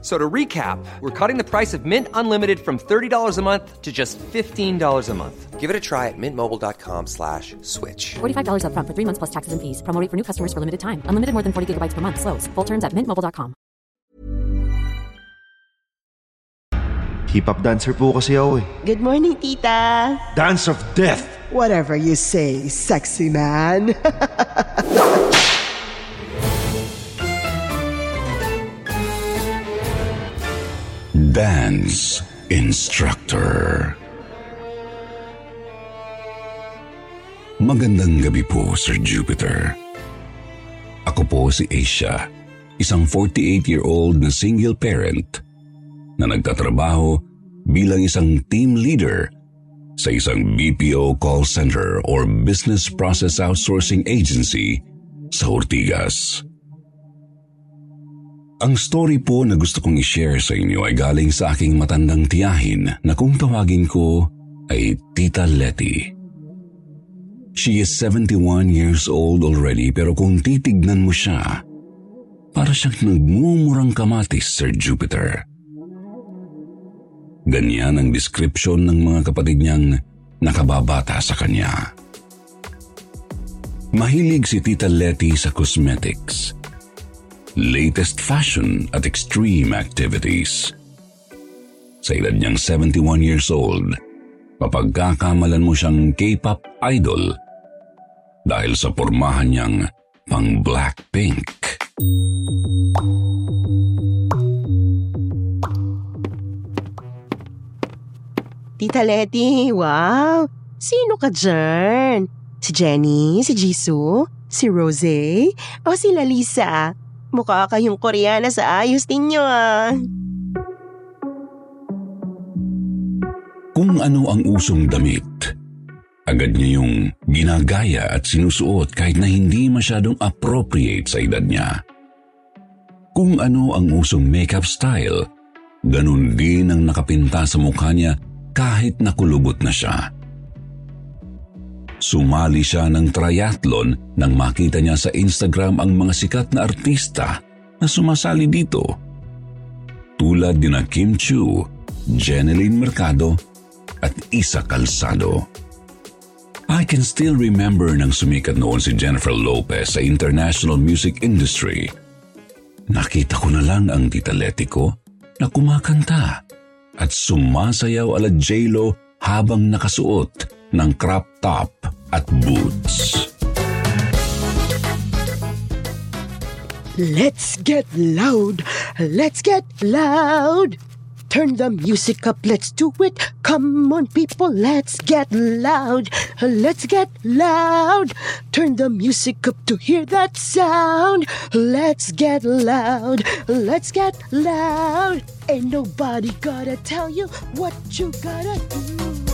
So to recap, we're cutting the price of Mint Unlimited from $30 a month to just $15 a month. Give it a try at mintmobile.com slash switch. $45 upfront for three months plus taxes and fees. Promo rate for new customers for limited time. Unlimited more than 40 gigabytes per month. Slows. Full terms at mintmobile.com. Hip-hop dancer po kasi ako eh. Good morning, tita. Dance of Death! Whatever you say, sexy man. Dance Instructor. Magandang gabi po, Sir Jupiter. Ako po si Asia, isang 48-year-old na single parent na nagtatrabaho bilang isang team leader sa isang BPO call center or business process outsourcing agency sa Ortigas. Ang story po na gusto kong i-share sa inyo ay galing sa aking matandang tiyahin na kung tawagin ko ay Tita Letty. She is 71 years old already pero kung titignan mo siya, para siyang nagmumurang kamatis, Sir Jupiter. Ganyan ang description ng mga kapatid niyang nakababata sa kanya. Mahilig si Tita Letty sa cosmetics – latest fashion at extreme activities. Sa edad niyang 71 years old, mapagkakamalan mo siyang K-pop idol dahil sa pormahan niyang pang Blackpink. Tita Letty, wow! Sino ka dyan? Si Jenny? Si Jisoo? Si Rose? O si Lalisa? Mukha kayong koreana sa ayos ninyo ah. Kung ano ang usong damit, agad niya yung ginagaya at sinusuot kahit na hindi masyadong appropriate sa edad niya. Kung ano ang usong makeup style, ganun din ang nakapinta sa mukha niya kahit nakulubot na siya. Sumali siya ng triathlon nang makita niya sa Instagram ang mga sikat na artista na sumasali dito. Tulad ni na Kim Chu, Jeneline Mercado at Isa Calzado. I can still remember nang sumikat noon si Jennifer Lopez sa international music industry. Nakita ko na lang ang tita ko na kumakanta at sumasayaw ala J-Lo habang nakasuot ng crop top at boots. Let's get loud! Let's get loud! Turn the music up, let's do it. Come on, people, let's get loud. Let's get loud. Turn the music up to hear that sound. Let's get loud. Let's get loud. Ain't nobody gotta tell you what you gotta do.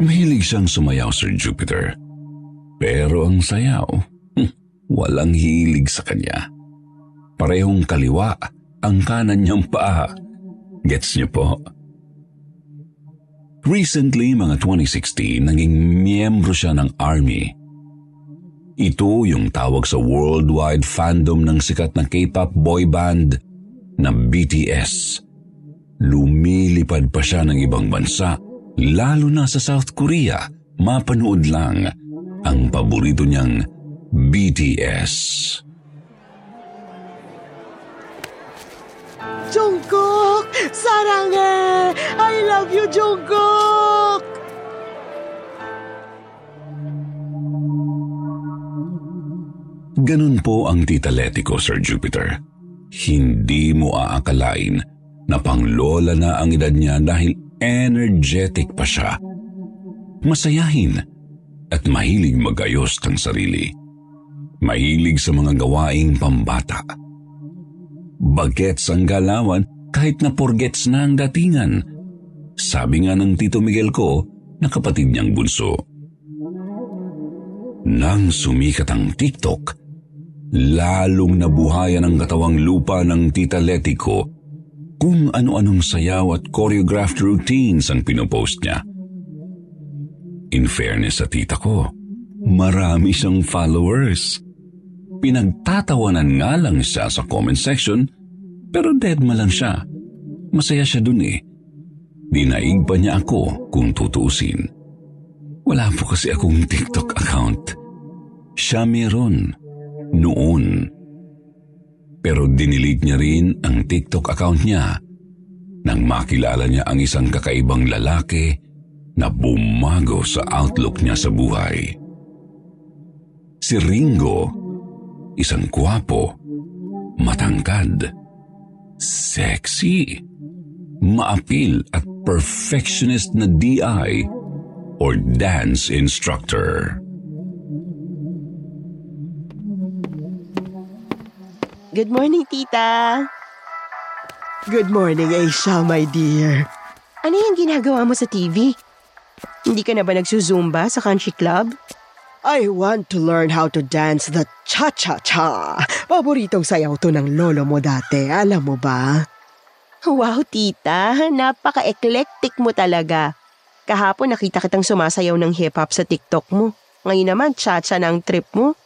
Mahilig siyang sumayaw, Sir Jupiter. Pero ang sayaw, hmm, walang hilig sa kanya. Parehong kaliwa ang kanan niyang paa. Gets niyo po? Recently, mga 2016, naging miyembro siya ng Army. Ito yung tawag sa worldwide fandom ng sikat na K-pop boy band na BTS. Lumilipad pa siya ng ibang bansa lalo na sa South Korea, mapanood lang ang paborito niyang BTS. Jungkook! Sarange! I love you, Jungkook! Ganun po ang tita Letty ko, Sir Jupiter. Hindi mo aakalain na panglola na ang edad niya dahil energetic pa siya. Masayahin at mahilig magayos ng sarili. Mahilig sa mga gawaing pambata. Bagets ang galawan kahit na porgets na ang datingan. Sabi nga ng Tito Miguel ko na kapatid niyang bunso. Nang sumikat ang TikTok, lalong nabuhayan ang katawang lupa ng Tita Letty ko kung ano-anong sayaw at choreographed routines ang pinopost niya. In fairness sa tita ko, marami siyang followers. Pinagtatawanan nga lang siya sa comment section, pero dead ma lang siya. Masaya siya dun eh. Dinaig pa niya ako kung tutuusin. Wala po kasi akong TikTok account. Siya meron. Noon. Pero dinilit niya rin ang TikTok account niya nang makilala niya ang isang kakaibang lalaki na bumago sa outlook niya sa buhay. Si Ringo, isang kwapo, matangkad, sexy, maapil at perfectionist na DI or dance instructor. Good morning, tita. Good morning, Aisha, my dear. Ano yung ginagawa mo sa TV? Hindi ka na ba nagsusumba sa country club? I want to learn how to dance the cha-cha-cha. Paboritong sayaw to ng lolo mo dati, alam mo ba? Wow, tita. Napaka-eclectic mo talaga. Kahapon nakita kitang sumasayaw ng hip-hop sa TikTok mo. Ngayon naman, cha-cha na ang trip mo.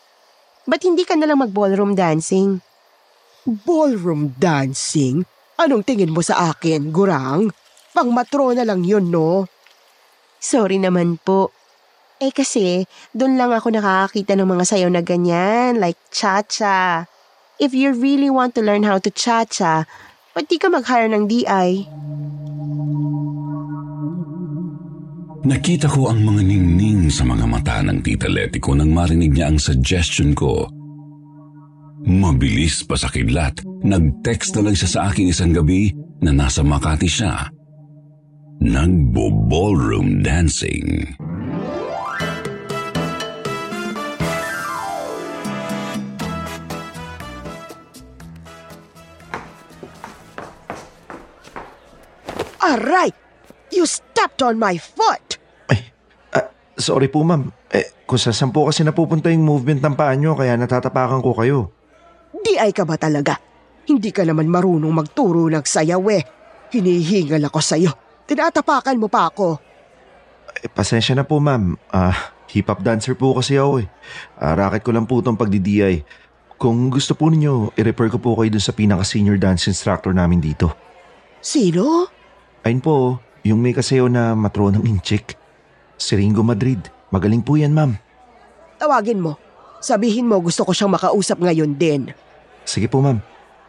Ba't hindi ka nalang mag-ballroom dancing? Ballroom dancing? Anong tingin mo sa akin, gurang? Pang matrona lang yun, no? Sorry naman po. Eh kasi, doon lang ako nakakakita ng mga sayaw na ganyan, like cha-cha. If you really want to learn how to cha-cha, ba't di ka mag-hire ng DI? Nakita ko ang mga ningning sa mga mata ng tita Letty ko nang marinig niya ang suggestion ko. Mabilis pa sa kidlat, nag-text na lang siya sa akin isang gabi na nasa Makati siya. Nagbo-ballroom dancing. Aray! You stepped on my foot! Ay, ah, sorry po ma'am. Eh, kung saan po kasi napupunta yung movement ng paa nyo kaya natatapakan ko kayo. DI ka ba talaga? Hindi ka naman marunong magturo ng sayaw eh. Hinihingal ako sa'yo. Tinatapakan mo pa ako. Eh, pasensya na po ma'am. Ah, hip-hop dancer po kasi ako eh. Ah, racket ko lang po itong pagdi-DI. Kung gusto po ninyo, i-refer ko po kayo dun sa pinaka-senior dance instructor namin dito. Sino? Ayun po, yung may kasayaw na matronang inchik. Si Ringo Madrid. Magaling po yan ma'am. Tawagin mo. Sabihin mo gusto ko siyang makausap ngayon din. Sige po ma'am.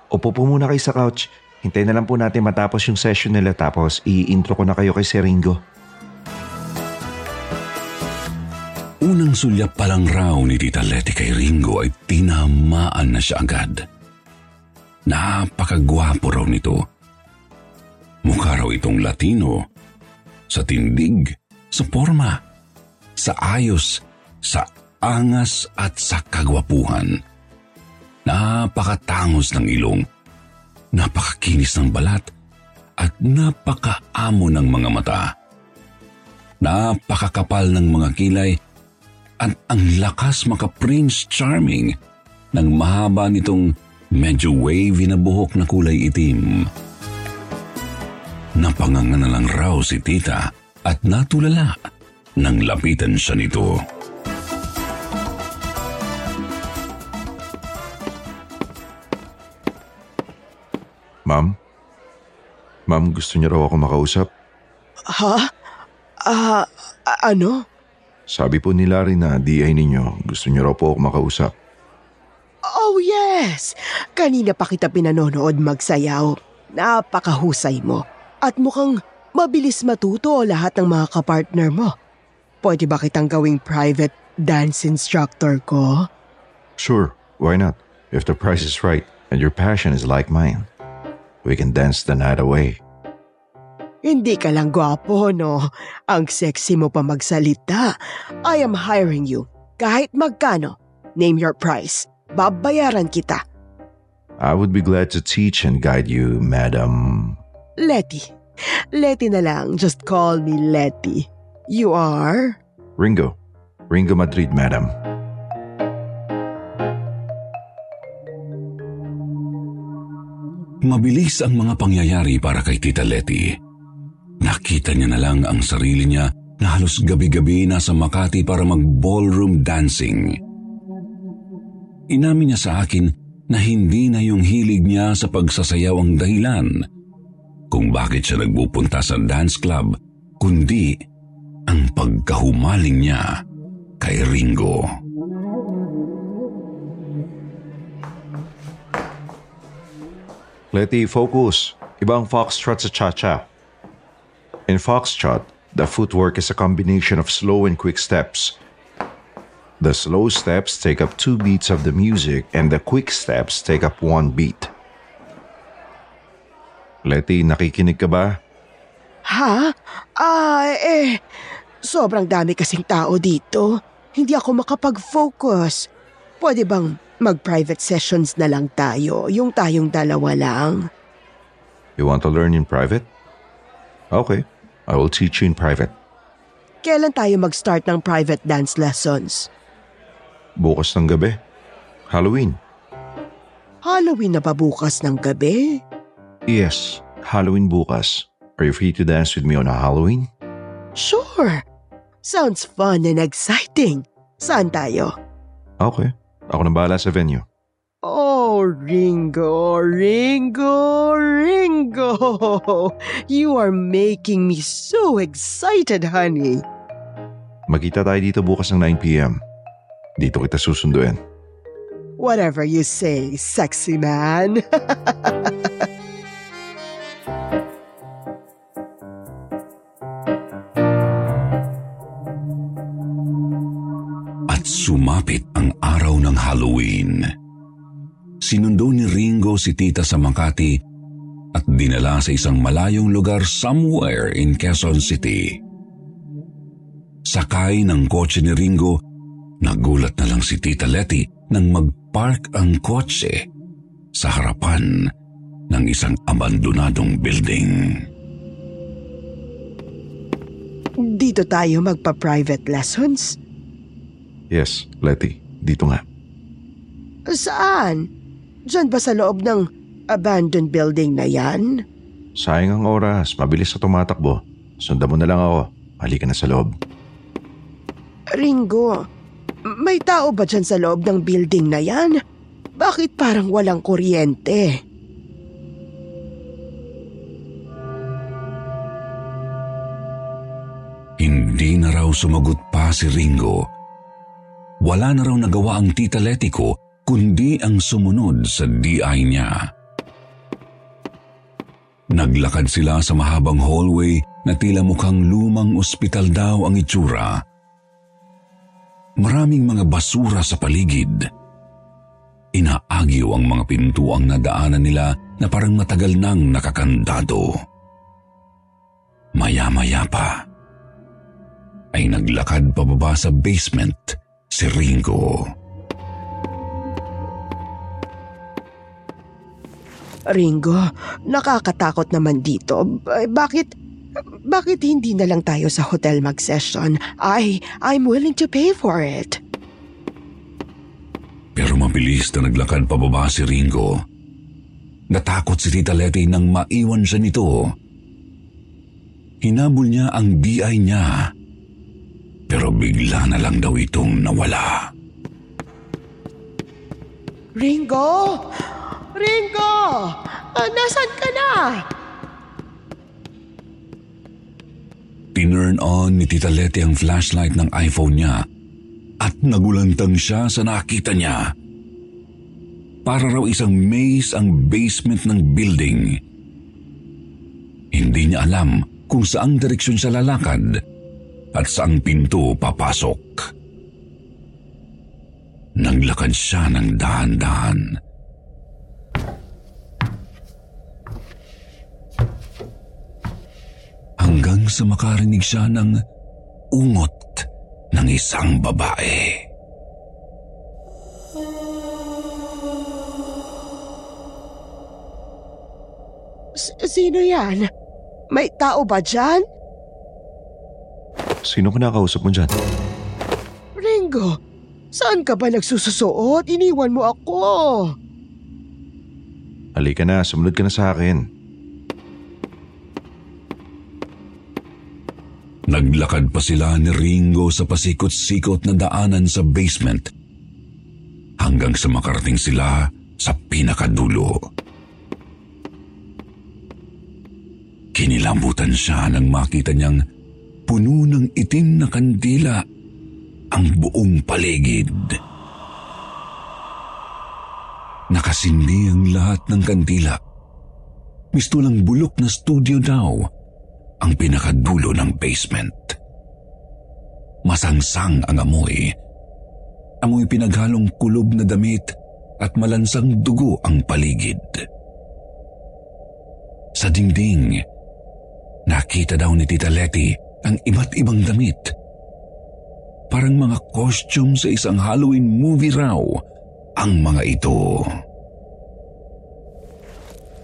Upo po muna kayo sa couch. Hintayin na lang po natin matapos yung session nila tapos i-intro ko na kayo kay si Ringo. Unang sulyap pa lang raw ni Tita Letty kay Ringo ay tinamaan na siya agad. Napakagwapo raw nito. Mukha raw itong Latino. Sa tindig, sa forma, sa ayos, sa angas at sa kagwapuhan. Napakatangos ng ilong, napakakinis ng balat, at napakaamo ng mga mata. Napakakapal ng mga kilay at ang lakas maka-Prince Charming ng mahaba nitong medyo wavy na buhok na kulay itim. Napanganga na lang raw si tita at natulala nang lapitan siya nito. Ma'am? Ma'am, gusto niyo raw ako makausap? Ha? Ah, a- ano? Sabi po ni Larry na DI ninyo, gusto niyo raw po ako makausap. Oh yes! Kanina pa kita pinanonood magsayaw. Napakahusay mo. At mukhang mabilis matuto lahat ng mga kapartner mo. Pwede ba kitang gawing private dance instructor ko? Sure, why not? If the price is right and your passion is like mine, we can dance the night away. Hindi ka lang gwapo, no? Ang sexy mo pa magsalita. I am hiring you. Kahit magkano. Name your price. Babayaran kita. I would be glad to teach and guide you, Madam. Letty. Letty na lang. Just call me Letty. You are? Ringo. Ringo Madrid, Madam. Mabilis ang mga pangyayari para kay Tita Letty. Nakita niya na lang ang sarili niya na halos gabi-gabi nasa Makati para mag-ballroom dancing. Inamin niya sa akin na hindi na yung hilig niya sa pagsasayaw ang dahilan kung bakit siya nagpupunta sa dance club, kundi ang pagkahumaling niya kay Ringo. Letty, focus. Ibang foxtrot sa cha-cha. In foxtrot, the footwork is a combination of slow and quick steps. The slow steps take up two beats of the music and the quick steps take up one beat. Letty, nakikinig ka ba? Ha? Ah, eh, sobrang dami kasing tao dito. Hindi ako makapag-focus. Pwede bang mag-private sessions na lang tayo, yung tayong dalawa lang? You want to learn in private? Okay, I will teach you in private. Kailan tayo mag-start ng private dance lessons? Bukas ng gabi. Halloween. Halloween na ba bukas ng gabi? Yes, Halloween bukas. Are you free to dance with me on a Halloween? Sure. Sounds fun and exciting. Saan tayo? Okay, ako na bahala sa venue. Oh, Ringo, Ringo, Ringo. You are making me so excited, honey. Magkita tayo dito bukas ng 9pm. Dito kita susunduin. Whatever you say, sexy man. At sumapit ang Halloween. Sinundo ni Ringo si tita sa Makati at dinala sa isang malayong lugar somewhere in Quezon City. Sakay ng kotse ni Ringo, nagulat na lang si tita Letty nang mag-park ang kotse sa harapan ng isang abandonadong building. Dito tayo magpa-private lessons? Yes, Letty. Dito nga. Saan? Diyan ba sa loob ng abandoned building na yan? Sayang ang oras. Mabilis sa tumatakbo. Sundan mo na lang ako. Halika na sa loob. Ringo, may tao ba dyan sa loob ng building na yan? Bakit parang walang kuryente? Hindi na raw sumagot pa si Ringo. Wala na raw nagawa ang tita Letty ko kundi ang sumunod sa DI niya. Naglakad sila sa mahabang hallway na tila mukhang lumang ospital daw ang itsura. Maraming mga basura sa paligid. Inaagyo ang mga pintuang nadaanan nila na parang matagal nang nakakandado. Maya-maya pa ay naglakad pababa sa basement si Ringo. Ringo, nakakatakot naman dito. Bakit, bakit hindi na lang tayo sa hotel mag-session? I, I'm willing to pay for it. Pero mabilis na naglakad pababa si Ringo. Natakot si Tita Letty nang maiwan siya nito. Hinabol niya ang DI niya. Pero bigla na lang daw itong nawala. Ringo! Ringo! Ah, nasan ka na? Tinurn on ni Tita Letty ang flashlight ng iPhone niya at nagulantang siya sa nakita niya. Para raw isang maze ang basement ng building. Hindi niya alam kung saang direksyon siya lalakad at saang pinto papasok. Naglakad siya ng dahan-dahan. Hanggang sa makarinig siya ng ungot ng isang babae. S- sino yan? May tao ba dyan? Sino kinakausap mo dyan? Ringo, saan ka ba nagsususuot? Iniwan mo ako. Halika na, sumunod ka na sa akin. Naglakad pa sila ni Ringo sa pasikot-sikot na daanan sa basement hanggang sa makarating sila sa pinakadulo. Kinilambutan siya nang makita niyang puno ng itim na kandila ang buong paligid. Nakasindi ang lahat ng kandila. Mistulang bulok na studio daw ang pinakadulo ng basement. Masangsang ang amoy. Amoy pinaghalong kulob na damit at malansang dugo ang paligid. Sa dingding, nakita daw ni Tita Letty ang iba't ibang damit. Parang mga costume sa isang Halloween movie raw ang mga ito.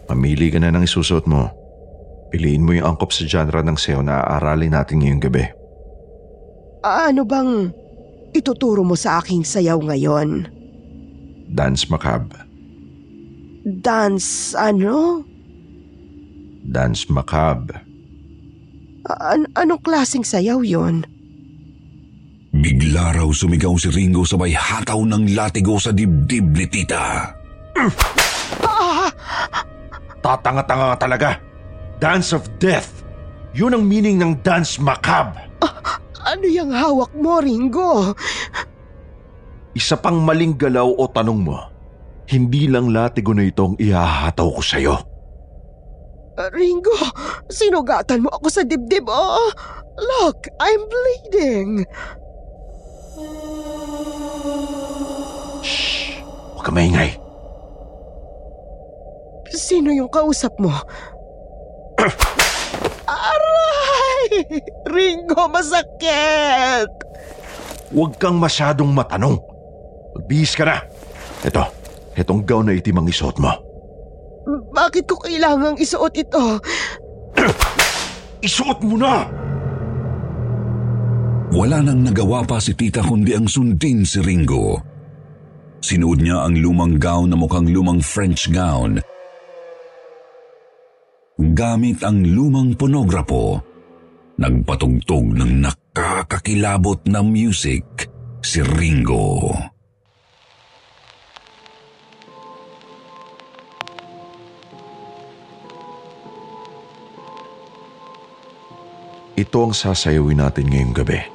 Mamili ka na ng isusot mo. Piliin mo yung angkop sa genre ng sayo na aaralin natin ngayong gabi. Ano bang ituturo mo sa aking sayaw ngayon? Dance macabre. Dance ano? Dance macabre. An- anong klaseng sayaw yon? Bigla raw sumigaw si Ringo sabay hataw ng latigo sa dibdib ni Tita. Tatanga-tanga ka talaga. Dance of Death. Yun ang meaning ng dance macabre. Ano yung hawak mo, Ringo? Isa pang maling galaw o tanong mo. Hindi lang latigo na itong ihahataw ko sa'yo. Uh, Ringo, sinugatan mo ako sa dibdib, oh. Look, I'm bleeding. Huwag ka maingay. Sino yung kausap mo? Aray! Ringo, masakit! Huwag kang masyadong matanong. Magbihis ka na. Ito, itong gown na itim ang isuot mo. Bakit ko kailangang isuot ito? Isuot mo na! Wala nang nagawa pa si tita kundi ang sundin si Ringo. Sinuod niya ang lumang gown na mukhang lumang French gown. Gamit ang lumang ponograpo, nagpatugtog ng nakakakilabot na music si Ringo. Ito ang sasayawin natin ngayong gabi.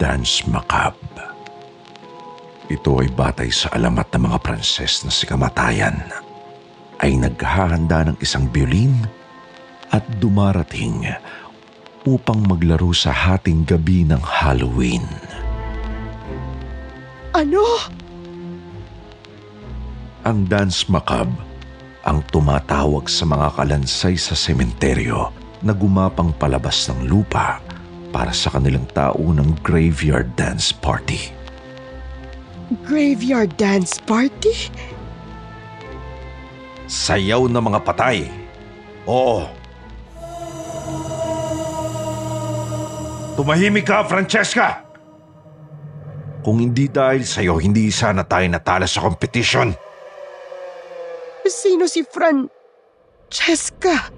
Dance Macabre. Ito ay batay sa alamat ng mga Pranses na si Kamatayan ay naghahanda ng isang violin at dumarating upang maglaro sa hating gabi ng Halloween. Ano? Ang Dance Macabre ang tumatawag sa mga kalansay sa sementeryo na gumapang palabas ng lupa para sa kanilang taunang graveyard dance party. Graveyard dance party? Sayaw ng mga patay. Oo. Tumahimik ka, Francesca! Kung hindi dahil sa'yo, hindi sana tayo natala sa competition. Sino si Francesca?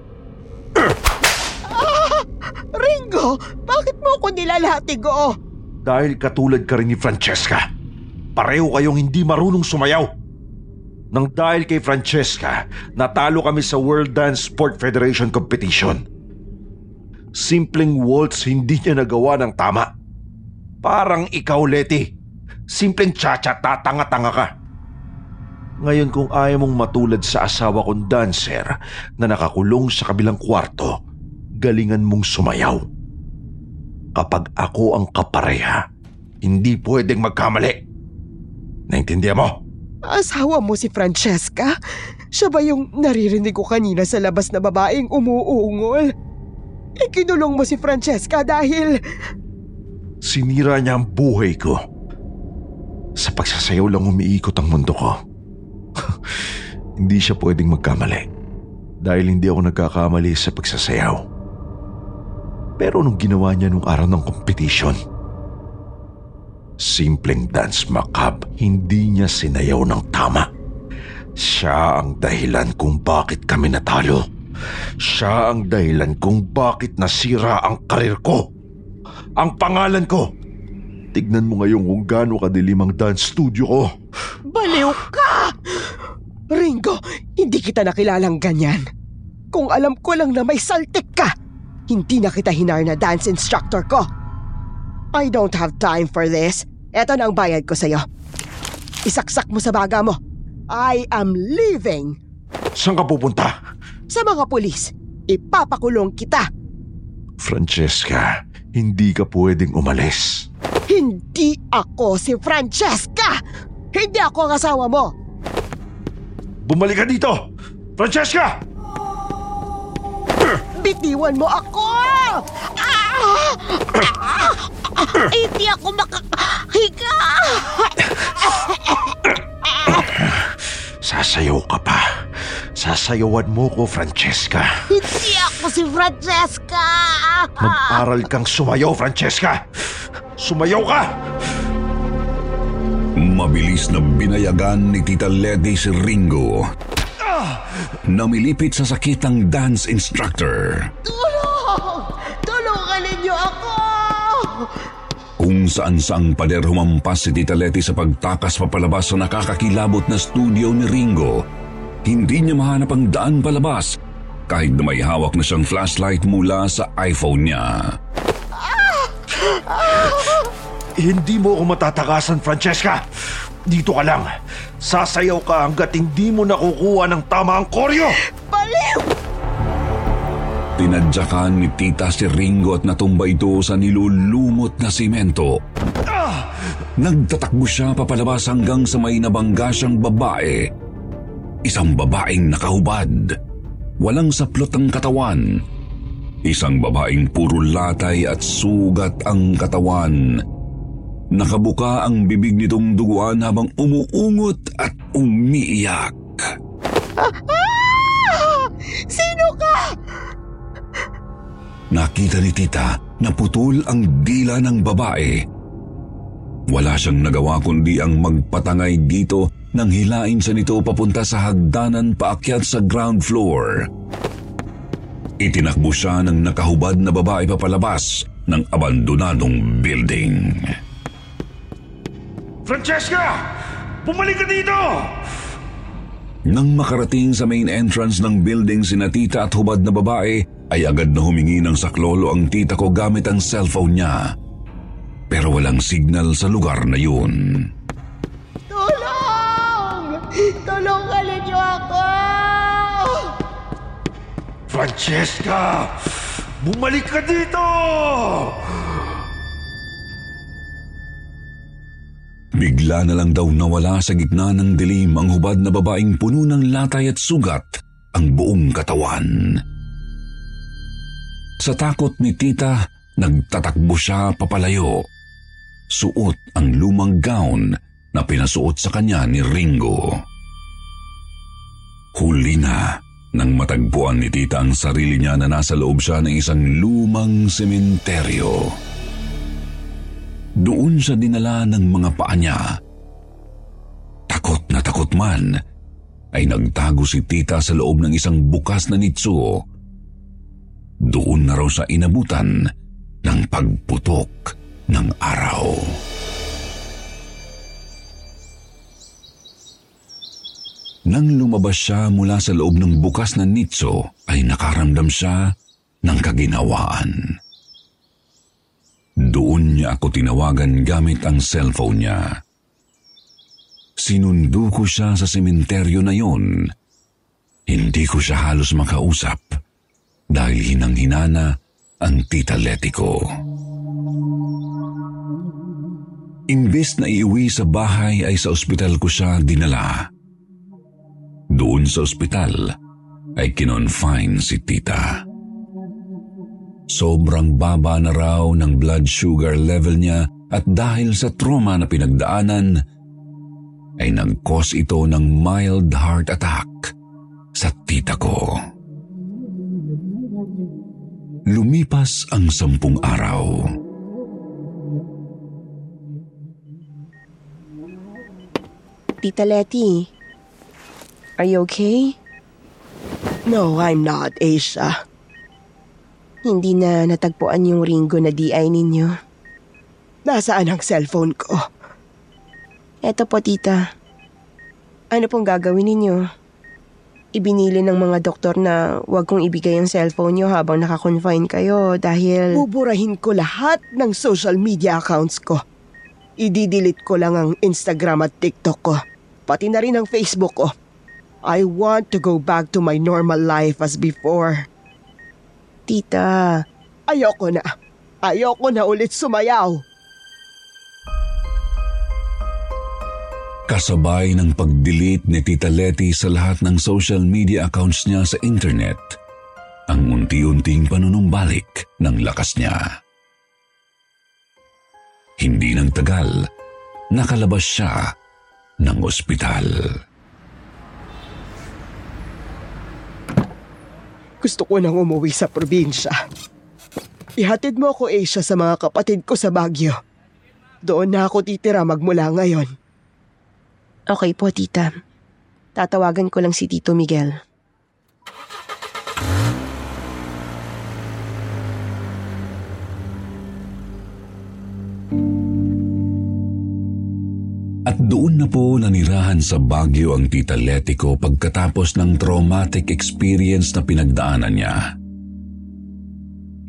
ah! Ringo, bakit mo ako nilalatigo? Dahil katulad ka rin ni Francesca. Pareho kayong hindi marunong sumayaw. Nang dahil kay Francesca, natalo kami sa World Dance Sport Federation competition. Simpleng waltz hindi niya nagawa ng tama. Parang ikaw, Letty. Simpleng tsa-tsa tatanga-tanga ka. Ngayon kung ayaw mong matulad sa asawa kong dancer na nakakulong sa kabilang kwarto, galingan mong sumayaw. Kapag ako ang kapareha, hindi pwedeng magkamali. Naintindihan mo? Asawa mo si Francesca? Siya ba yung naririnig ko kanina sa labas na babaeng umuungol? Ikinulong mo si Francesca dahil... Sinira niya ang buhay ko. Sa pagsasayaw lang umiikot ang mundo ko. hindi siya pwedeng magkamali. Dahil hindi ako nagkakamali sa pagsasayaw. Pero nung ginawa niya nung araw ng competition, simpleng dance macabre, hindi niya sinayaw ng tama. Siya ang dahilan kung bakit kami natalo. Siya ang dahilan kung bakit nasira ang karir ko. Ang pangalan ko. Tignan mo ngayon kung gaano kadilim ang dance studio ko. Baliw ka! Ringo, hindi kita nakilalang ganyan. Kung alam ko lang na may saltik ka, hindi na kita hinar na dance instructor ko. I don't have time for this. Eto na ang bayad ko sa'yo. Isaksak mo sa baga mo. I am leaving. Saan ka pupunta? Sa mga pulis, ipapakulong kita. Francesca, hindi ka pwedeng umalis. Hindi ako si Francesca! Hindi ako ang asawa mo! Bumalik ka dito! Francesca! Bitiwan mo ako! Ah! Ah! Hindi ako makahiga! Sasayaw ka pa. Sasayawan mo ko, Francesca. Hindi ako si Francesca! Mag-aral kang sumayaw, Francesca. Sumayaw ka! Mabilis na binayagan ni Tita Letty si Ringo. Namilipit sa sakit ang dance instructor. Tulong! Kung saan-saang pader humampas si Tita Letty sa pagtakas papalabas sa nakakakilabot na studio ni Ringo. Hindi niya mahanap ang daan palabas kahit na may hawak na siyang flashlight mula sa iPhone niya. Hindi mo ako matatakasan, Francesca. Dito ka lang. Sasayaw ka hanggat hindi mo nakukuha ng tama ang koryo. Baliw! Tinadyakan ni Tita si Ringo at natumba ito sa nilulumot na simento. Nagtatakbo siya papalabas hanggang sa may nabangga siyang babae. Isang babaeng nakahubad. Walang saplot ang katawan. Isang babaeng puro latay at sugat ang katawan. Nakabuka ang bibig nitong duguan habang umuungot at umiiyak. Sino ka? Nakita ni tita na putol ang dila ng babae. Wala siyang nagawa kundi ang magpatangay dito nang hilain siya nito papunta sa hagdanan paakyat sa ground floor. Itinakbo siya ng nakahubad na babae papalabas ng abandonadong building. Francesca! Bumalik ka dito! Nang makarating sa main entrance ng building si tita at hubad na babae, ay agad na humingi ng saklolo ang tita ko gamit ang cellphone niya. Pero walang signal sa lugar na yun. Tulong! Tulungan ninyo ako! Francesca! Bumalik ka dito! Bigla na lang daw nawala sa gitna ng dilim ang hubad na babaeng puno ng latay at sugat ang buong katawan. Sa takot ni tita, nagtatakbo siya papalayo. Suot ang lumang gown na pinasuot sa kanya ni Ringo. Huli na nang matagpuan ni tita ang sarili niya na nasa loob siya ng isang lumang sementeryo. Doon siya dinala ng mga paa niya. Takot na takot man, ay nagtago si tita sa loob ng isang bukas na nitso. Doon na raw sa inabutan ng pagputok ng araw. Nang lumabas siya mula sa loob ng bukas na nitso, ay nakaramdam siya ng kaginawaan. Doon niya ako tinawagan gamit ang cellphone niya. Sinundo ko siya sa sementeryo na yon. Hindi ko siya halos makausap dahil hinang-hinana ang tita Letty ko. Imbes na iuwi sa bahay ay sa ospital ko siya dinala. Doon sa ospital ay kinonfine si tita. Sobrang baba na raw ng blood sugar level niya at dahil sa trauma na pinagdaanan, ay nag-cause ito ng mild heart attack sa tita ko. Lumipas ang sampung araw. Tita Letty, Are you okay? No, I'm not, Asia. Hindi na natagpuan yung Ringo na DI ninyo. Nasaan ang cellphone ko? Eto po, tita. Ano pong gagawin ninyo? Ibinili ng mga doktor na huwag kong ibigay ang cellphone nyo habang nakakonfine kayo dahil... Buburahin ko lahat ng social media accounts ko. Ididelete ko lang ang Instagram at TikTok ko. Pati na rin ang Facebook ko. I want to go back to my normal life as before. Tita, Ayoko na. Ayoko na ulit sumayaw. Kasabay ng pag-delete ni Tita Letty sa lahat ng social media accounts niya sa internet, ang unti-unting panunumbalik ng lakas niya. Hindi nang tagal, nakalabas siya ng ospital. Gusto ko nang umuwi sa probinsya. Ihatid mo ako, Asia, sa mga kapatid ko sa Baguio. Doon na ako titira magmula ngayon. Okay po, tita. Tatawagan ko lang si Tito Miguel. At doon na po nanirahan sa Baguio ang tita Letty ko pagkatapos ng traumatic experience na pinagdaanan niya.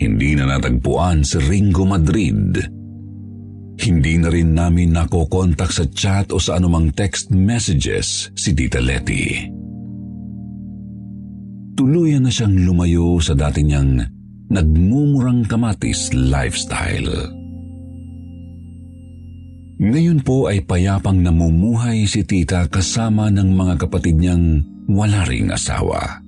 Hindi na natagpuan si Ringo Madrid. Hindi na rin namin nakokontak sa chat o sa anumang text messages si Tita Letty. Tuluyan na siyang lumayo sa dati niyang nagmumurang kamatis lifestyle. Ngayon po ay payapang namumuhay si tita kasama ng mga kapatid niyang wala ring asawa.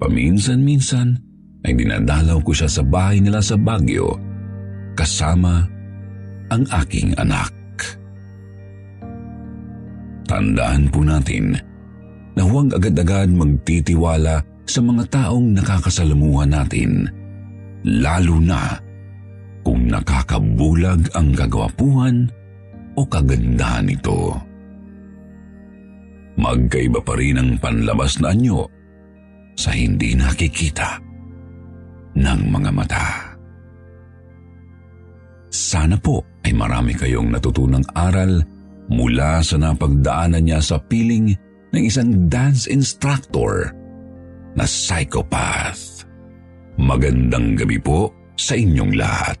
Paminsan-minsan ay dinadalaw ko siya sa bahay nila sa Baguio kasama ang aking anak. Tandaan po natin na huwag agad-agad magtitiwala sa mga taong nakakasalamuhan natin, lalo na kung nakakabulag ang kagwapuhan o kagandahan nito. Magkaiba pa rin ang panlabas na anyo sa hindi nakikita ng mga mata. Sana po ay marami kayong natutunang aral mula sa napagdaanan niya sa piling ng isang dance instructor na psychopath. Magandang gabi po sa inyong lahat.